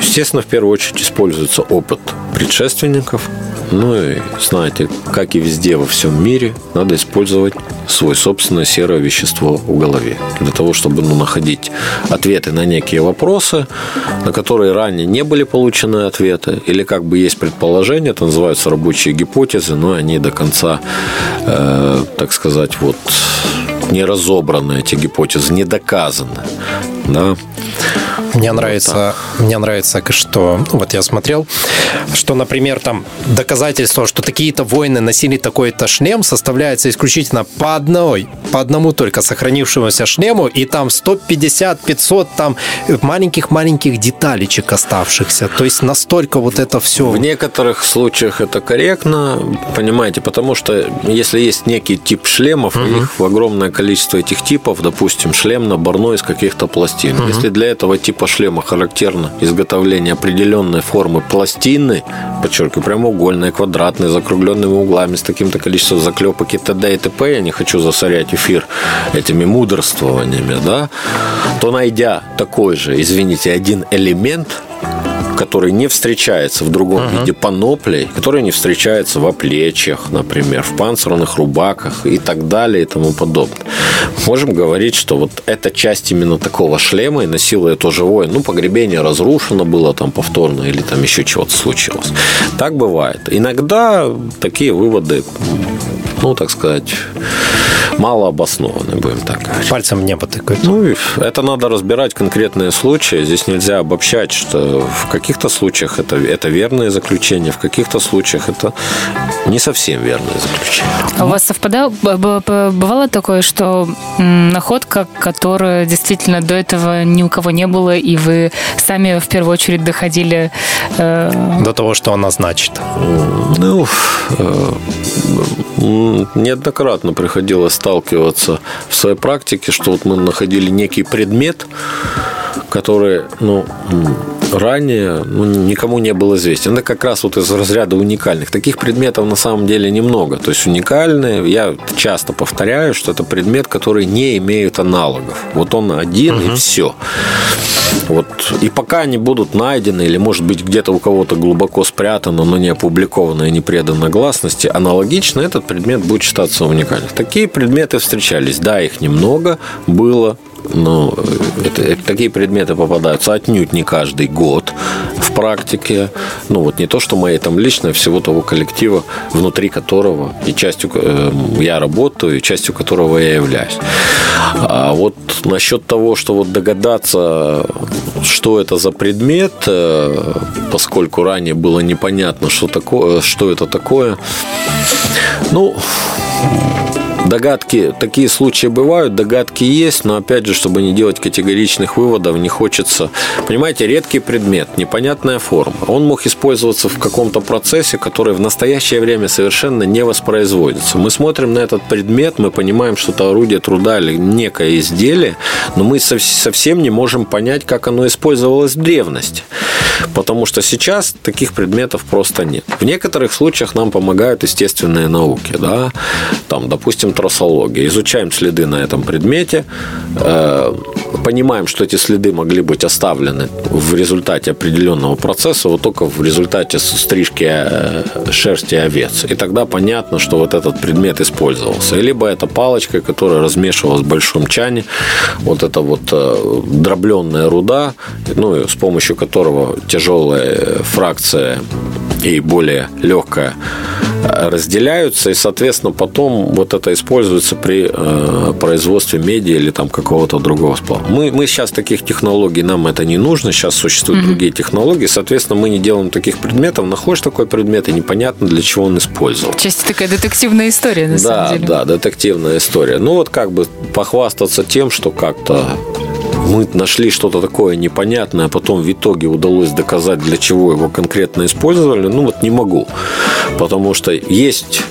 Speaker 2: Естественно, в первую очередь используется опыт предшественников. Ну и знаете, как и везде во всем мире, надо использовать свое собственное серое вещество в голове. Для того, чтобы ну, находить ответы на некие вопросы, на которые ранее не были получены ответы, или как бы есть предположения, это называются рабочие гипотезы, но они до конца, э, так сказать, вот не разобраны эти гипотезы, не доказаны. Да?
Speaker 1: Мне нравится, вот мне нравится, что вот я смотрел, что, например, там доказательство, что такие-то воины носили такой-то шлем, составляется исключительно по одной, по одному только сохранившемуся шлему, и там 150-500 там маленьких-маленьких деталечек оставшихся. То есть настолько вот это все.
Speaker 2: В некоторых случаях это корректно, понимаете, потому что если есть некий тип шлемов, угу. их огромное количество этих типов, допустим, шлем наборной из каких-то пластин. Угу. Если для этого типа шлема характерно изготовление определенной формы пластины, подчеркиваю, прямоугольной, квадратной, закругленными углами, с таким-то количеством заклепок и т.д. и т.п., я не хочу засорять эфир этими мудрствованиями, да, то найдя такой же, извините, один элемент, который не встречается в другом uh-huh. виде паноплей, который не встречается в оплечьях, например, в панцирных рубаках и так далее и тому подобное. Можем говорить, что вот эта часть именно такого шлема и носила это живое, ну, погребение разрушено было там повторно или там еще чего-то случилось. Так бывает. Иногда такие выводы, ну, так сказать, мало обоснованы, будем так говорить.
Speaker 1: Пальцем не потыкать.
Speaker 2: Ну, это надо разбирать конкретные случаи. Здесь нельзя обобщать, что в каких-то случаях это, это верное заключение, в каких-то случаях это не совсем верное заключение.
Speaker 3: А у вас совпадало, бывало такое, что находка, которая действительно до этого ни у кого не было, и вы сами в первую очередь доходили...
Speaker 1: Э... До того, что она значит.
Speaker 2: Ну, э, неоднократно приходилось сталкиваться в своей практике, что вот мы находили некий предмет, который, ну, ранее ну, никому не был известен. Это как раз вот из разряда уникальных. Таких предметов на самом деле немного. То есть уникальные, я часто повторяю, что это предмет, который не имеет аналогов. Вот он один угу. и все. Вот. И пока они будут найдены, или, может быть, где-то у кого-то глубоко спрятано, но не опубликовано и не предано гласности, аналогично этот предмет будет считаться уникальным. Такие предметы встречались. Да, их немного было, но это, это, такие предметы попадаются отнюдь не каждый год в практике. Ну, вот не то, что мои там личное, всего того коллектива, внутри которого и частью э, я работаю, и частью которого я являюсь. А вот насчет того, что вот догадаться, что это за предмет, э, поскольку ранее было непонятно, что, такое, что это такое, ну, Догадки, такие случаи бывают, догадки есть, но опять же, чтобы не делать категоричных выводов, не хочется. Понимаете, редкий предмет, непонятная форма. Он мог использоваться в каком-то процессе, который в настоящее время совершенно не воспроизводится. Мы смотрим на этот предмет, мы понимаем, что это орудие труда или некое изделие, но мы совсем не можем понять, как оно использовалось в древности. Потому что сейчас таких предметов просто нет. В некоторых случаях нам помогают естественные науки. Да? Там, допустим, трассология. Изучаем следы на этом предмете, э, понимаем, что эти следы могли быть оставлены в результате определенного процесса, вот только в результате стрижки э, шерсти овец. И тогда понятно, что вот этот предмет использовался. Либо это палочка, которая размешивалась в большом чане, вот это вот э, дробленная руда, ну, с помощью которого тяжелая фракция и более легкая разделяются, и, соответственно, потом вот это используется при э, производстве меди или там какого-то другого сплава. Мы, мы сейчас таких технологий, нам это не нужно, сейчас существуют mm-hmm. другие технологии, соответственно, мы не делаем таких предметов, находишь такой предмет, и непонятно, для чего он использовал.
Speaker 3: Часть такая детективная история, на
Speaker 2: да,
Speaker 3: самом деле.
Speaker 2: Да, да, детективная история. Ну, вот как бы похвастаться тем, что как-то мы нашли что-то такое непонятное, а потом в итоге удалось доказать, для чего его конкретно использовали, ну вот не могу. Потому что есть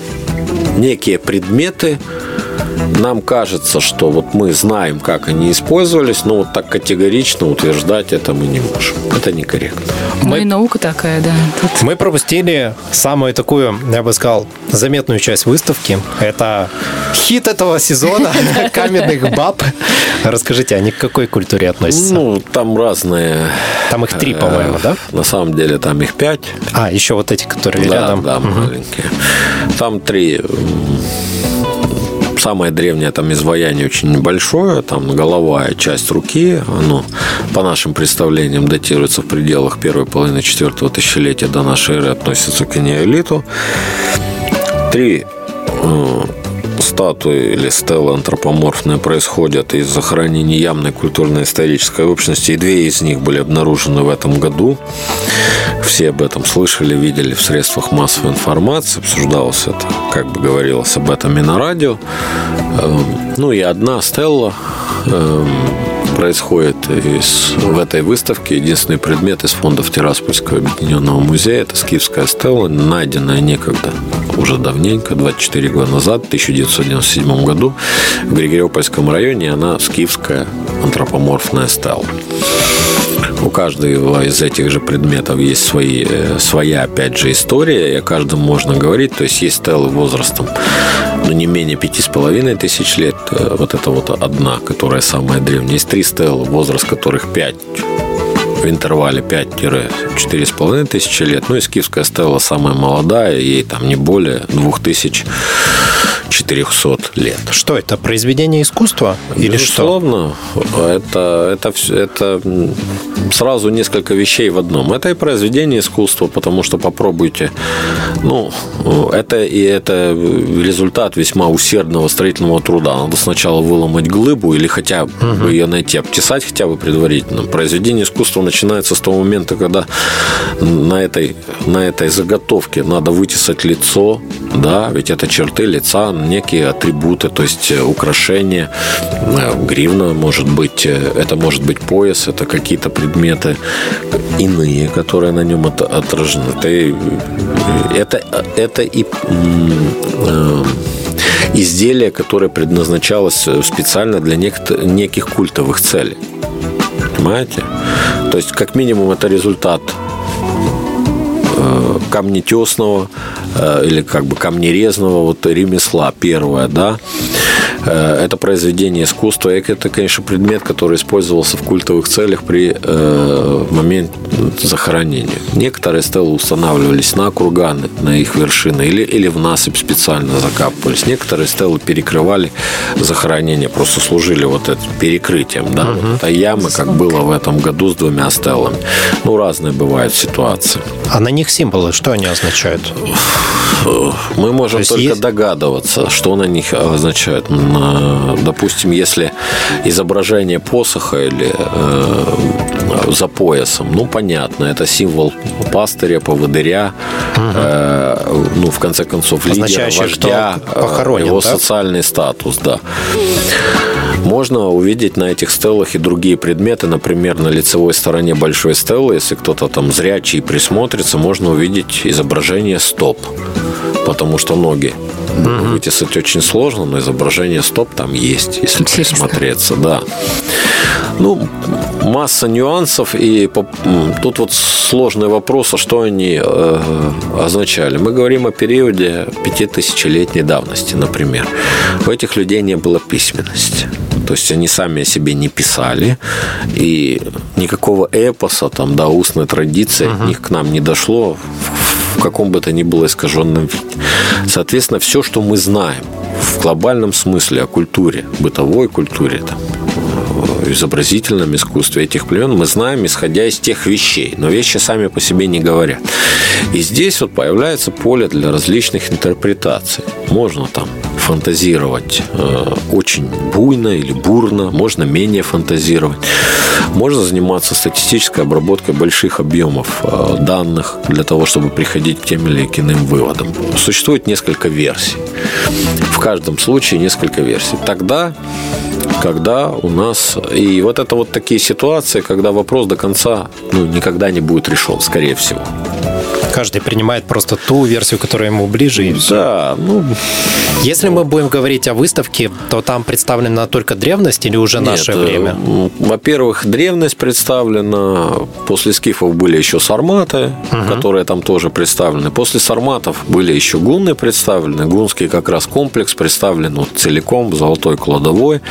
Speaker 2: некие предметы, нам кажется, что вот мы знаем, как они использовались, но вот так категорично утверждать это мы не можем. Это некорректно.
Speaker 3: Ну мы, и наука такая, да.
Speaker 1: Тут... Мы пропустили самую такую, я бы сказал, заметную часть выставки. Это хит этого сезона «Каменных баб». Расскажите, они к какой культуре относятся?
Speaker 2: Ну, там разные.
Speaker 1: Там их три, по-моему, да?
Speaker 2: На самом деле там их пять.
Speaker 1: А, еще вот эти, которые
Speaker 2: да,
Speaker 1: рядом.
Speaker 2: Да, маленькие. Там три самое древнее там изваяние очень небольшое, там голова и часть руки, оно по нашим представлениям датируется в пределах первой половины четвертого тысячелетия до нашей эры, относится к неолиту. Три э, статуи или стелы антропоморфные происходят из захоронений явной культурно-исторической общности, и две из них были обнаружены в этом году. Все об этом слышали, видели в средствах массовой информации, обсуждалось это, как бы говорилось об этом и на радио. Эм, ну и одна стелла эм, происходит из, в этой выставке. Единственный предмет из фондов Тираспольского объединенного музея – это скифская стела, найденная некогда, уже давненько, 24 года назад, в 1997 году в Григориопольском районе. Она скифская антропоморфная стела. У каждого из этих же предметов есть свои, э, своя, опять же, история, и о каждом можно говорить. То есть есть стелы возрастом ну, не менее пяти с половиной тысяч лет. Э, вот это вот одна, которая самая древняя. Есть три стелы, возраст которых пять в интервале 5-4,5 тысячи лет. Ну и скифская стела самая молодая, ей там не более 2000 400 лет.
Speaker 1: Что это? Произведение искусства?
Speaker 2: Или Безусловно, что? Это, это, это сразу несколько вещей в одном. Это и произведение искусства, потому что попробуйте. Ну, это и это результат весьма усердного строительного труда. Надо сначала выломать глыбу или хотя бы угу. ее найти, обтесать хотя бы предварительно. Произведение искусства начинается с того момента, когда на этой, на этой заготовке надо вытесать лицо, да, ведь это черты лица, некие атрибуты, то есть э, украшения, э, гривна может быть, э, это может быть пояс, это какие-то предметы иные, которые на нем отражены. Это, это, это и изделие, которое предназначалось специально для неких культовых целей. Понимаете? То есть, как минимум, это результат камнетесного э, или как бы камнерезного вот ремесла первое, да, это произведение искусства. И это, конечно, предмет, который использовался в культовых целях при э, момент захоронения. Некоторые стелы устанавливались на курганы, на их вершины, или, или в насыпь специально закапывались. Некоторые стелы перекрывали захоронение, просто служили вот этим перекрытием. Да? Угу. Вот, а ямы, как было в этом году с двумя стелами. Ну, разные бывают ситуации.
Speaker 1: А на них символы, что они означают?
Speaker 2: Мы можем То только есть... догадываться, что на них означает. Допустим, если изображение посоха или э, за поясом, ну, понятно, это символ пастыря, поводыря, угу. э, ну, в конце концов, лидера, вождя,
Speaker 1: э, похоронен,
Speaker 2: его да? социальный статус, да. Можно увидеть на этих стелах и другие предметы, например, на лицевой стороне большой стелы, если кто-то там зрячий присмотрится, можно увидеть изображение стоп потому что ноги угу. вытесать очень сложно, но изображение стоп там есть, если Интересно. присмотреться, да. Ну, масса нюансов, и тут вот сложный вопрос, а что они э, означали. Мы говорим о периоде пятитысячелетней давности, например. У этих людей не было письменности. То есть они сами о себе не писали, и никакого эпоса, там, да, устной традиции uh-huh. от них к нам не дошло в каком бы то ни было искаженном виде. Соответственно, все, что мы знаем в глобальном смысле о культуре, бытовой культуре, там, изобразительном искусстве этих племен мы знаем, исходя из тех вещей. Но вещи сами по себе не говорят. И здесь вот появляется поле для различных интерпретаций. Можно там фантазировать э, очень буйно или бурно, можно менее фантазировать. Можно заниматься статистической обработкой больших объемов э, данных для того, чтобы приходить к тем или иным выводам. Существует несколько версий. В каждом случае несколько версий. Тогда когда у нас... И вот это вот такие ситуации, когда вопрос до конца ну, никогда не будет решен, скорее всего.
Speaker 1: Каждый принимает просто ту версию, которая ему ближе, и все.
Speaker 2: Да, ну...
Speaker 1: Если мы будем говорить о выставке, то там представлена только древность или уже Нет, наше время?
Speaker 2: Э, во-первых, древность представлена. После скифов были еще сарматы, угу. которые там тоже представлены. После сарматов были еще гунны представлены. Гунский как раз комплекс представлен вот целиком, золотой кладовой.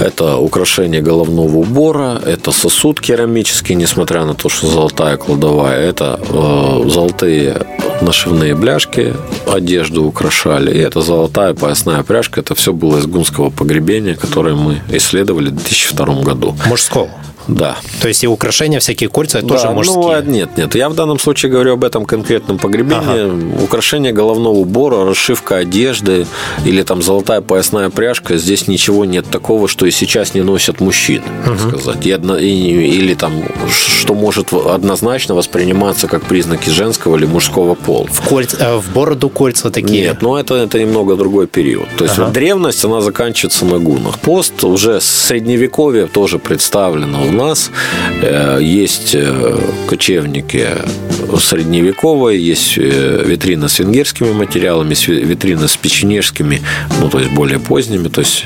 Speaker 2: Это украшение головного убора, это сосуд керамический, несмотря на то, что золотая кладовая, это э, золотые нашивные бляшки, одежду украшали, и это золотая поясная пряжка, это все было из гунского погребения, которое мы исследовали в 2002 году.
Speaker 1: Мужского?
Speaker 2: Да.
Speaker 1: То есть и украшения, всякие кольца, да, тоже мужские?
Speaker 2: Ну, нет, нет. Я в данном случае говорю об этом конкретном погребении. Ага. Украшение головного убора, расшивка одежды или там золотая поясная пряжка. Здесь ничего нет такого, что и сейчас не носят мужчины, так сказать. И одно, и, или там, что может однозначно восприниматься как признаки женского или мужского пола.
Speaker 1: В, кольца, э, в бороду кольца такие?
Speaker 2: Нет, но это, это немного другой период. То есть ага. вот древность, она заканчивается на гунах. Пост уже с средневековья тоже представлено нас э, есть э, кочевники средневековые, есть э, витрина с венгерскими материалами, витрина с печенежскими, ну, то есть более поздними, то есть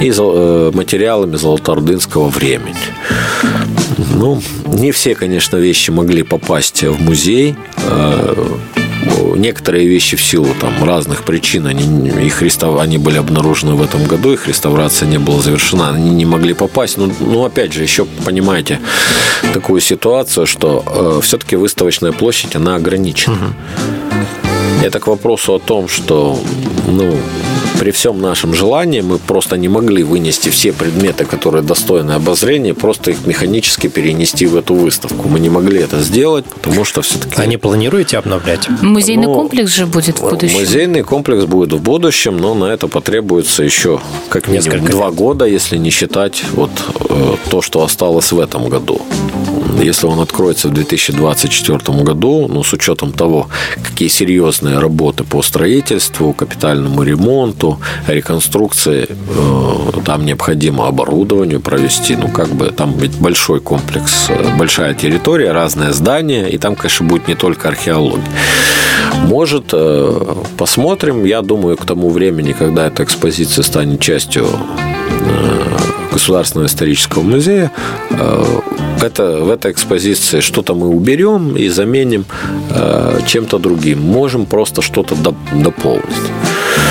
Speaker 2: и материалами золотоордынского времени. Ну, не все, конечно, вещи могли попасть в музей некоторые вещи в силу там, разных причин, они, их рестав... они были обнаружены в этом году, их реставрация не была завершена, они не могли попасть. Ну, ну опять же, еще понимаете такую ситуацию, что э, все-таки выставочная площадь, она ограничена. Угу. Это к вопросу о том, что ну, при всем нашем желании мы просто не могли вынести все предметы, которые достойны обозрения, просто их механически перенести в эту выставку. Мы не могли это сделать, потому что все-таки...
Speaker 1: А не планируете обновлять?
Speaker 3: Музейный ну, комплекс же будет в будущем.
Speaker 2: Музейный комплекс будет в будущем, но на это потребуется еще как минимум Несколько два лет. года, если не считать вот э, то, что осталось в этом году если он откроется в 2024 году, ну, с учетом того, какие серьезные работы по строительству, капитальному ремонту, реконструкции, э, там необходимо оборудованию провести, ну, как бы там ведь большой комплекс, э, большая территория, разные здания, и там, конечно, будет не только археология. Может, э, посмотрим. Я думаю, к тому времени, когда эта экспозиция станет частью Государственного исторического музея. Э, это, в этой экспозиции что-то мы уберем и заменим э, чем-то другим. Можем просто что-то дополнить.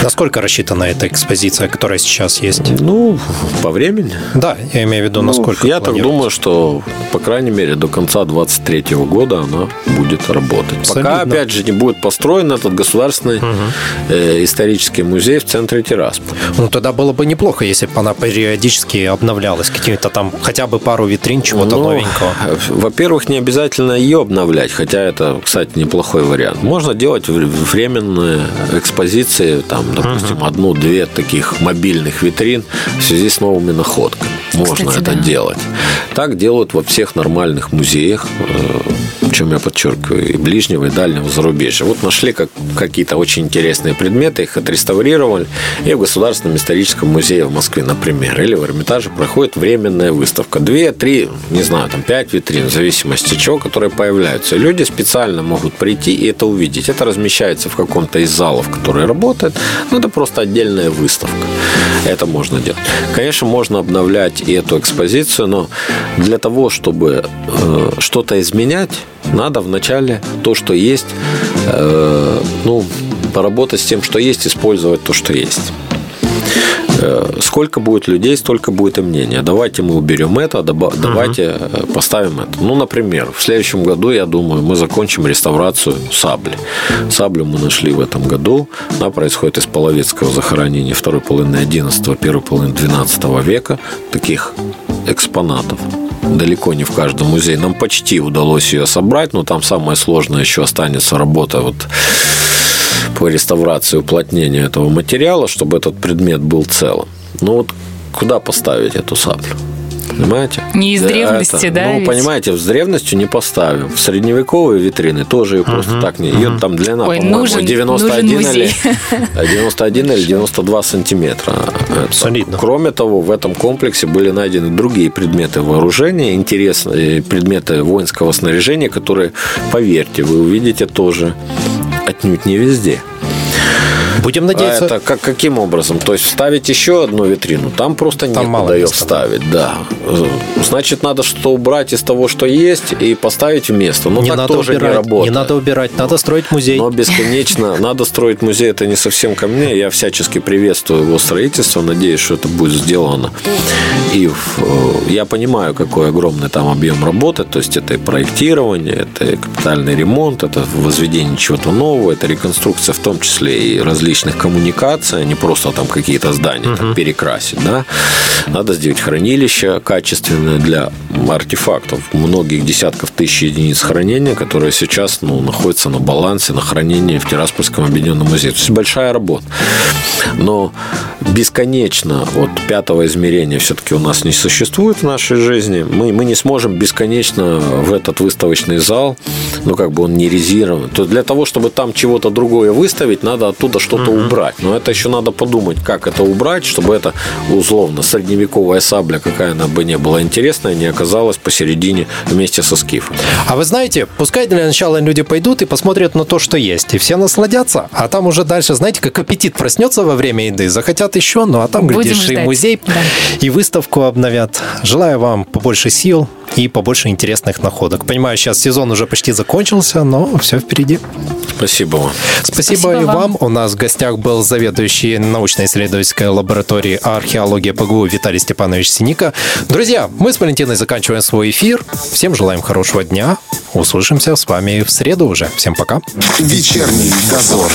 Speaker 1: Насколько рассчитана эта экспозиция, которая сейчас есть?
Speaker 2: Ну, по времени.
Speaker 1: Да, я имею в виду,
Speaker 2: ну,
Speaker 1: насколько
Speaker 2: Я так думаю, что, по крайней мере, до конца 23 года она будет работать. Солидно. Пока, опять же, не будет построен этот государственный угу. исторический музей в центре Тирасполя.
Speaker 1: Ну, тогда было бы неплохо, если бы она периодически обновлялась, какими-то там хотя бы пару витрин, чего-то ну, новенького.
Speaker 2: Во-первых, не обязательно ее обновлять, хотя это, кстати, неплохой вариант. Можно делать временные экспозиции, там, допустим, uh-huh. одну-две таких мобильных витрин в связи с новыми находками. Можно Кстати, это да. делать. Так делают во всех нормальных музеях, чем я подчеркиваю, и ближнего, и дальнего зарубежья. Вот нашли как, какие-то очень интересные предметы, их отреставрировали, и в Государственном историческом музее в Москве, например, или в Эрмитаже проходит временная выставка. Две, три, не знаю, там пять витрин, в зависимости от чего, которые появляются. И люди специально могут прийти и это увидеть. Это размещается в каком-то из залов, который работает. Ну, это просто отдельная выставка. Это можно делать. Конечно, можно обновлять и эту экспозицию, но для того, чтобы э, что-то изменять, надо вначале то, что есть, э, ну, поработать с тем, что есть, использовать то, что есть. Э, сколько будет людей, столько будет и мнения. Давайте мы уберем это, давайте угу. поставим это. Ну, например, в следующем году, я думаю, мы закончим реставрацию сабли. Саблю мы нашли в этом году. Она происходит из половецкого захоронения второй половины 11 первой половины 12 века. Таких экспонатов далеко не в каждом музее. Нам почти удалось ее собрать, но там самое сложное еще останется работа вот по реставрации уплотнению этого материала, чтобы этот предмет был целым. Ну вот куда поставить эту саблю? Понимаете?
Speaker 3: Не из древности, это, да?
Speaker 2: Ну, ведь? понимаете, с древностью не поставим. В средневековые витрины тоже ее uh-huh. просто так не. Ее uh-huh. там длина, Ой, по-моему, нужен, 91 нужен или 91 или 92 сантиметра. Это.
Speaker 1: Солидно.
Speaker 2: Кроме того, в этом комплексе были найдены другие предметы вооружения, интересные предметы воинского снаряжения, которые, поверьте, вы увидите тоже отнюдь не везде.
Speaker 1: Будем надеяться.
Speaker 2: А это как, каким образом? То есть вставить еще одну витрину? Там просто там некуда ее вставить, да. Значит, надо что убрать из того, что есть, и поставить вместо. Ну,
Speaker 1: не
Speaker 2: так
Speaker 1: надо
Speaker 2: тоже
Speaker 1: убирать,
Speaker 2: не работает.
Speaker 1: Не надо убирать, надо строить музей.
Speaker 2: Но бесконечно, надо строить музей, это не совсем ко мне. Я всячески приветствую его строительство, надеюсь, что это будет сделано. И э, я понимаю, какой огромный там объем работы, то есть это и проектирование, это и капитальный ремонт, это возведение чего-то нового, это реконструкция в том числе и различных различных коммуникаций, а не просто там какие-то здания uh-huh. там, перекрасить. Да? Надо сделать хранилище качественное для артефактов. Многих десятков тысяч единиц хранения, которые сейчас ну, находятся на балансе, на хранении в Тираспольском объединенном музее. То есть большая работа. Но бесконечно вот пятого измерения все-таки у нас не существует в нашей жизни. Мы, мы не сможем бесконечно в этот выставочный зал, ну как бы он не резервирован. То для того, чтобы там чего-то другое выставить, надо оттуда что-то что-то угу. убрать. Но это еще надо подумать, как это убрать, чтобы это условно средневековая сабля, какая она бы не была интересная, не оказалась посередине вместе со скифом.
Speaker 1: А вы знаете, пускай для начала люди пойдут и посмотрят на то, что есть, и все насладятся, а там уже дальше, знаете, как аппетит проснется во время еды, захотят еще, ну а там, Будем глядишь, ждать. и музей, да. и выставку обновят. Желаю вам побольше сил, и побольше интересных находок. Понимаю, сейчас сезон уже почти закончился, но все впереди.
Speaker 2: Спасибо вам.
Speaker 1: Спасибо, Спасибо и вам. вам. У нас в гостях был заведующий научно-исследовательской лаборатории археологии ПГУ Виталий Степанович Синика. Друзья, мы с Валентиной заканчиваем свой эфир. Всем желаем хорошего дня. Услышимся с вами в среду уже. Всем пока.
Speaker 4: Вечерний дозор.